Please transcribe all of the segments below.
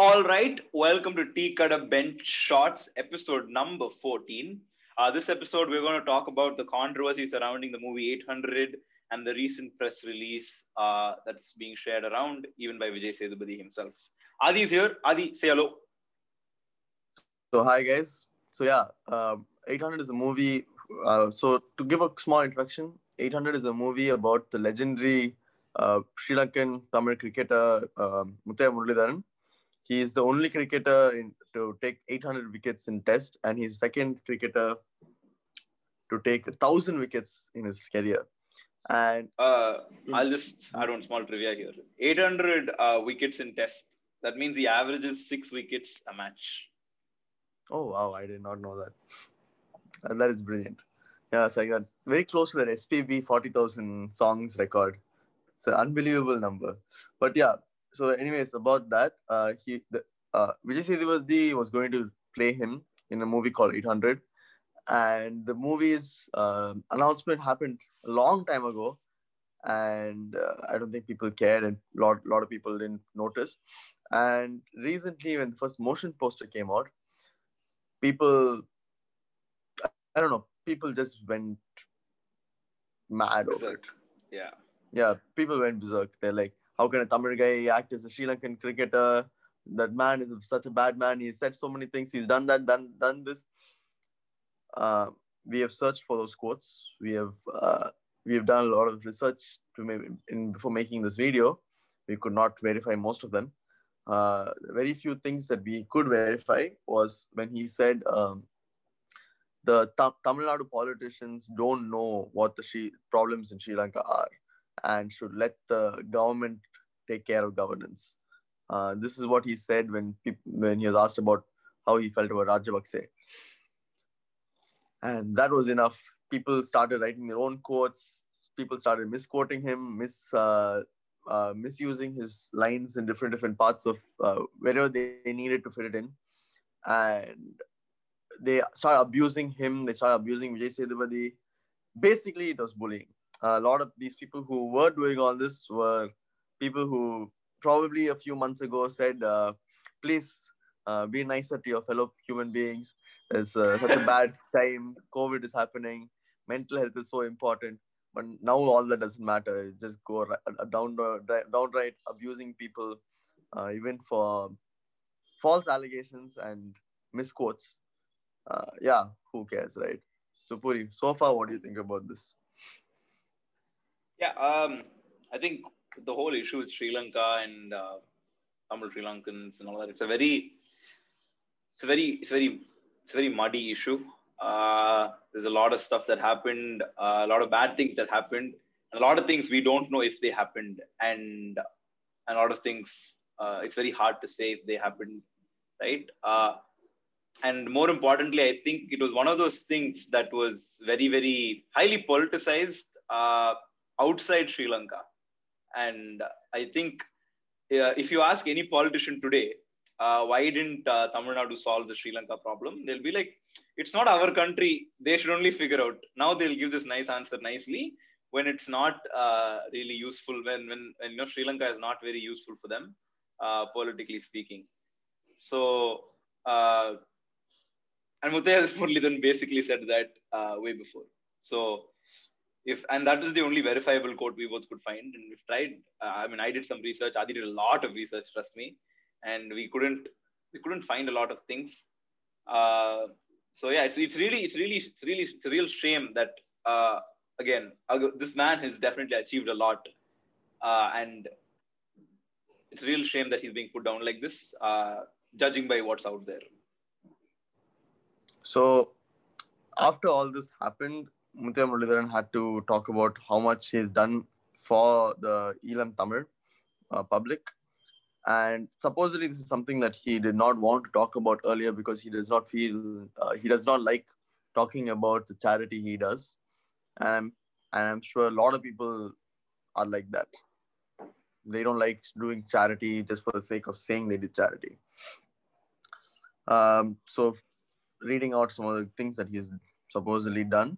All right, welcome to Tea Cutter Bench Shots, episode number 14. Uh, this episode, we're going to talk about the controversy surrounding the movie 800 and the recent press release uh, that's being shared around, even by Vijay Sethupathi himself. Adi is here. Adi, say hello. So hi guys. So yeah, um, 800 is a movie. Uh, so to give a small introduction, 800 is a movie about the legendary uh, Sri Lankan Tamil cricketer um, Muthiah Muralidharan. He is the only cricketer in, to take 800 wickets in Test, and he's second cricketer to take a thousand wickets in his career. And Uh, I'll just add one small trivia here 800 uh, wickets in Test. That means he averages six wickets a match. oh wow, I did not know that. And that is brilliant. Yeah, it's like that. Very close to that SPB 40,000 songs record. It's an unbelievable number. But yeah, so anyways, about that, uh, he the uh, Vijay Sethupathi was going to play him in a movie called 800, and the movie's uh, announcement happened a long time ago, and uh, I don't think people cared, and a lot lot of people didn't notice. And recently, when the first motion poster came out, people, I don't know, people just went mad over it Berserk. Yeah. yeah, people went berserk. They're like, how can a Tamil guy act as a Sri Lankan cricketer? That man is such a bad man. He said so many things. He's done that, done done this. Uh, we have searched for those quotes. We have uh, we have done a lot of research to make in before making this video. We could not verify most of them. Uh, very few things that we could verify was when he said um, the Tam- Tamil Nadu politicians don't know what the problems in Sri Lanka are and should let the government take care of governance. Uh, this is what he said when when he was asked about how he felt about Rajapakse. And that was enough. People started writing their own quotes. People started misquoting him, mis uh, uh, misusing his lines in different different parts of uh, wherever they, they needed to fit it in, and they started abusing him. They started abusing Vijay Sethupathi. Basically, it was bullying a lot of these people who were doing all this were people who probably a few months ago said, uh, please uh, be nicer to your fellow human beings. It's uh, such a bad time. COVID is happening. Mental health is so important. But now all that doesn't matter. Just go uh, down, downright abusing people, uh, even for false allegations and misquotes. Uh, yeah, who cares, right? So, Puri, so far, what do you think about this? Yeah, um, I think the whole issue with Sri Lanka and uh, Tamil Sri Lankans and all that, it's a very, it's a very, it's very, it's a very muddy issue. Uh, there's a lot of stuff that happened, uh, a lot of bad things that happened, a lot of things we don't know if they happened, and a lot of things uh, it's very hard to say if they happened, right? Uh, and more importantly, I think it was one of those things that was very, very highly politicized. Outside Sri Lanka. And I think uh, if you ask any politician today, uh, why didn't uh, Tamil Nadu solve the Sri Lanka problem? They'll be like, it's not our country. They should only figure out. Now they'll give this nice answer nicely when it's not uh, really useful. When, when when you know Sri Lanka is not very useful for them, uh, politically speaking. So uh, and Muthiah Muralidharan basically said that way before. So if and that is the only verifiable quote we both could find. And we've tried uh, i mean i did some research. Adi did a lot of research trust me. And we couldn't we couldn't find a lot of things. Uh, so yeah it's, it's really it's really it's really it's a real shame that uh, again this man has definitely achieved a lot. Uh, and it's a real shame that he's being put down like this uh, judging by what's out there. So, after all this happened, Muthiah Muralidharan had to talk about how much he's done for the Eelam Tamil uh, public. And supposedly, this is something that he did not want to talk about earlier because he does not feel, uh, he does not like talking about the charity he does. And I'm, and I'm sure a lot of people are like that. They don't like doing charity just for the sake of saying they did charity. Um, so, reading out some of the things that he's supposedly done.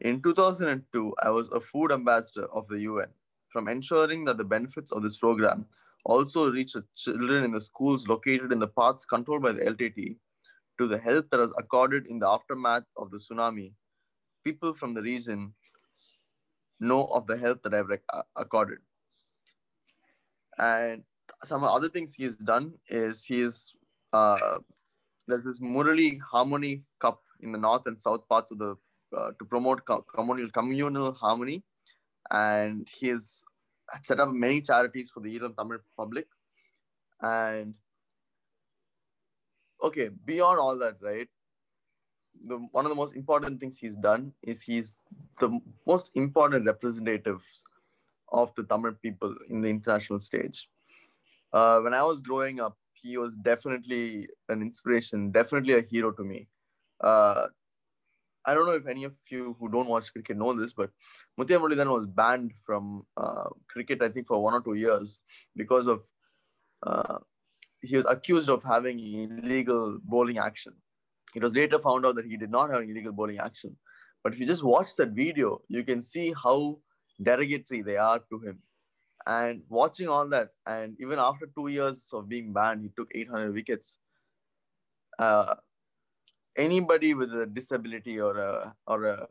In 2002, I was a food ambassador of the UN. From ensuring that the benefits of this program also reach the children in the schools located in the parts controlled by the LTT to the help that was accorded in the aftermath of the tsunami. People from the region know of the help that I've uh, accorded. And some other things he's done is he's uh, there's this Murali Harmony Cup in the north and south parts of the uh, to promote communal communal harmony, and he's set up many charities for the Iran Tamil public. And okay, beyond all that, right? The one of the most important things he's done is he's the most important representatives of the Tamil people in the international stage. Uh, when I was growing up, he was definitely an inspiration, definitely a hero to me. Uh, I don't know if any of you who don't watch cricket know this, but Muthiah Muralidharan was banned from uh, cricket, I think, for one or two years because of uh, he was accused of having illegal bowling action. It was later found out that he did not have illegal bowling action. But if you just watch that video, you can see how derogatory they are to him. And watching all that, and even after two years of being banned, he took 800 wickets. Uh, anybody with a disability or a or a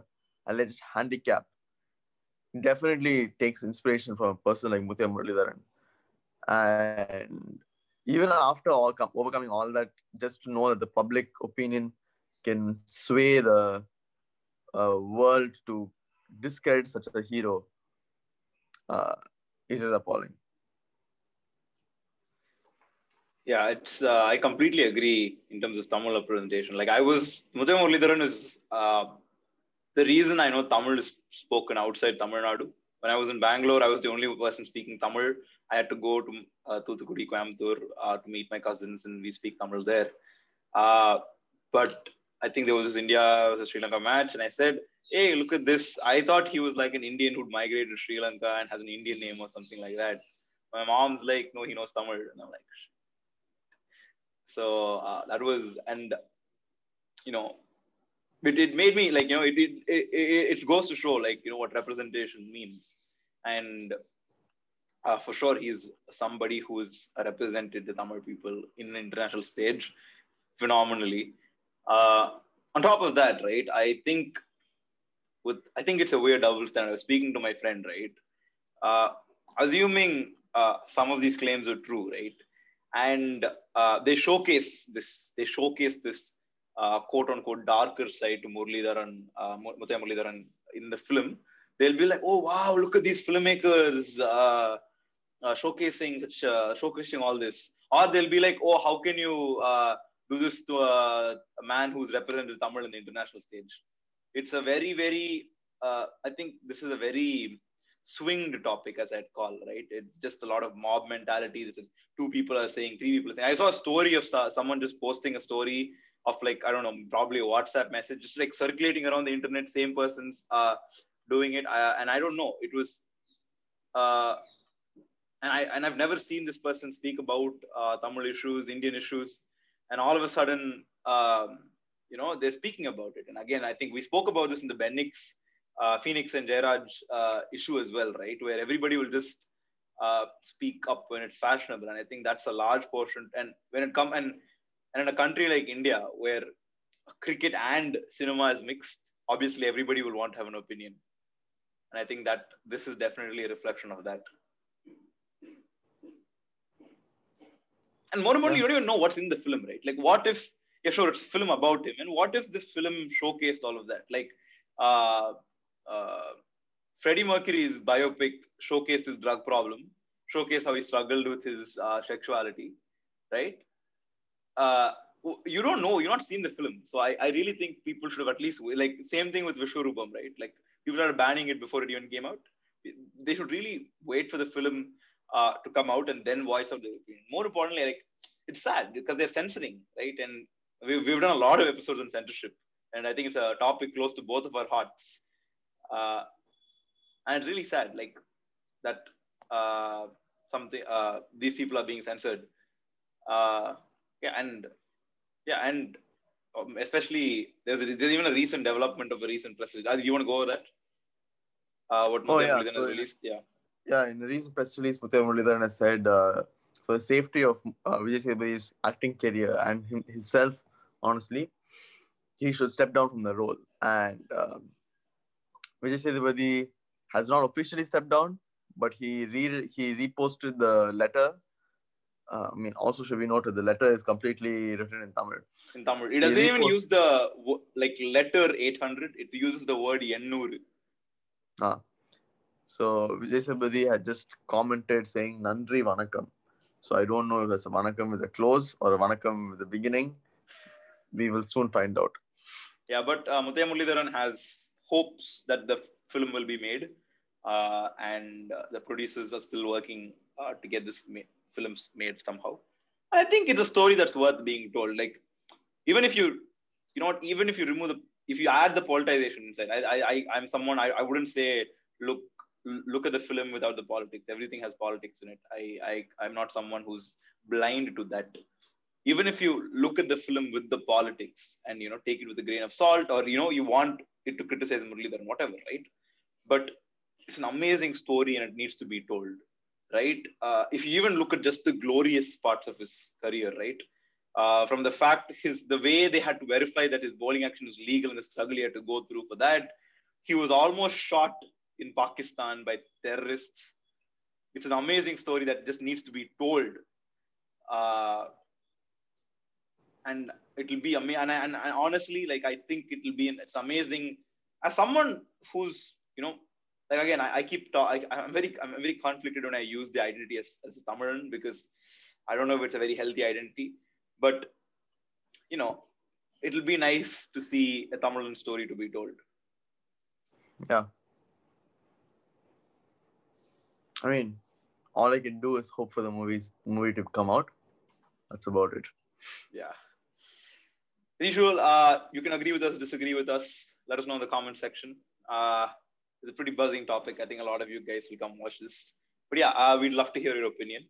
alleged handicap definitely takes inspiration from a person like Muthiah Muralidharan. And even after all overcoming all that, just to know that the public opinion can sway the uh, world to discredit such a hero uh, is just appalling. Yeah, it's uh, I completely agree in terms of Tamil representation. Like I was Muthiah Muralidharan is uh, the reason I know Tamil is spoken outside Tamil Nadu. When I was in Bangalore, I was the only person speaking Tamil. I had to go to uh, Thuthukudi, Coimbatore uh, to meet my cousins, and we speak Tamil there. Uh, but I think there was this India versus Sri Lanka match, and I said, "Hey, look at this! I thought he was like an Indian who'd migrated to Sri Lanka and has an Indian name or something like that." My mom's like, "No, he knows Tamil," and I'm like, so uh, that was and you know it, it made me like you know it, it it it goes to show like you know what representation means. And uh, for sure he's somebody who's represented the tamil people in an international stage phenomenally. Uh, on top of that right i think with i think it's a weird double standard. I was speaking to my friend right uh, assuming uh, some of these claims are true right and uh, they showcase this they showcase this uh, quote unquote darker side to Muralidharan uh, Muthiah Muralidharan in the film. They'll be like oh wow look at these filmmakers uh, uh, showcasing such uh, showcasing all this. Or they'll be like oh how can you uh, do this to a, a man who's represented Tamil in the international stage? It's a very very I think this is a very swinged topic as I'd call, right? It's just a lot of mob mentality. This is two people are saying, three people are saying. I saw a story of someone just posting a story of like, I don't know, probably a WhatsApp message, just like circulating around the internet, same person's uh, doing it. Uh, and I don't know, it was, uh, and I, and I've never seen this person speak about uh, Tamil issues, Indian issues. And all of a sudden, um, you know, they're speaking about it. And again, I think we spoke about this in the Bennix uh, Phoenix and Jairaj uh, issue as well, right? Where everybody will just uh, speak up when it's fashionable, and I think that's a large portion. And when it comes and and in a country like India, where cricket and cinema is mixed, obviously everybody will want to have an opinion, and I think that this is definitely a reflection of that. And more importantly, you don't even know what's in the film, right? Like, what if, yeah, sure, it's a film about him, and what if the film showcased all of that? Like, uh, Freddie Mercury's biopic showcased his drug problem, showcased how he struggled with his uh, sexuality, right? Uh, you don't know, you're not seen the film. So I, I really think people should have at least, like, same thing with Vishwarupam, right? Like, people are banning it before it even came out. They should really wait for the film uh, to come out and then voice out their opinion. More importantly, like, it's sad because they're censoring, right? And we've, we've done a lot of episodes on censorship. And I think it's a topic close to both of our hearts uh, and it's really sad like that uh, something uh, these people are being censored uh, yeah and yeah and um, especially there's a, there's even a recent development of a recent press release. you want to go over that uh, what Oh, yeah. Has released yeah Yeah, in the recent press release, Muthiah Muralidharan has said uh, for the safety of uh, Vijay Sethupathi's acting career and him, himself, honestly, he should step down from the role. And um, Vijay Sethupathi has not officially stepped down, but he re- he reposted the letter. Uh, I mean, also should be noted the letter is completely written in Tamil. In Tamil, it doesn't He even use the like letter 800. It uses the word Yennur. So Vijay Sethupathi had just commented saying Nandri Vanakkam. So I don't know if that's a Vanakkam with a close or a Vanakkam with a beginning. We will soon find out. Yeah, but uh, has hopes that the film will be made, uh, and uh, the producers are still working uh, to get this ma- films made somehow. I think it's a story that's worth being told. Like, even if you, you know, even if you remove the, if you add the politicization inside, I, I, I'm someone I, I wouldn't say look look at the film without the politics. Everything has politics in it. I, I I'm not someone who's blind to that even if you look at the film with the politics and you know take it with a grain of salt or you know you want it to criticize Muralidharan, whatever, right? But it's an amazing story and it needs to be told, right? Uh, if you even look at just the glorious parts of his career, right? Uh, from the fact his the way they had to verify that his bowling action was legal and the struggle he had to go through for that, he was almost shot in Pakistan by terrorists. It's an amazing story that just needs to be told. Uh, and it'll be amazing. And, and, and honestly, like I think it'll be it's amazing as someone who's you know like again I, I keep ta- I, I'm very I'm very conflicted when I use the identity as as a Tamilan because I don't know if it's a very healthy identity, but you know it'll be nice to see a Tamilan story to be told. Yeah. I mean, all I can do is hope for the movies movie to come out. That's about it. Yeah. As usual, uh, you can agree with us, disagree with us. Let us know in the comment section. Uh, it's a pretty buzzing topic. I think a lot of you guys will come watch this. But yeah, uh, we'd love to hear your opinion.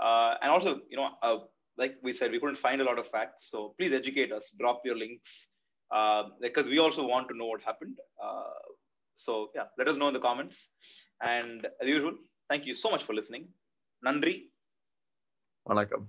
Uh, and also, you know, uh, like we said, we couldn't find a lot of facts. So please educate us. Drop your links uh, because we also want to know what happened. Uh, so yeah, let us know in the comments. And as usual, thank you so much for listening. Nandri. Vanakkam.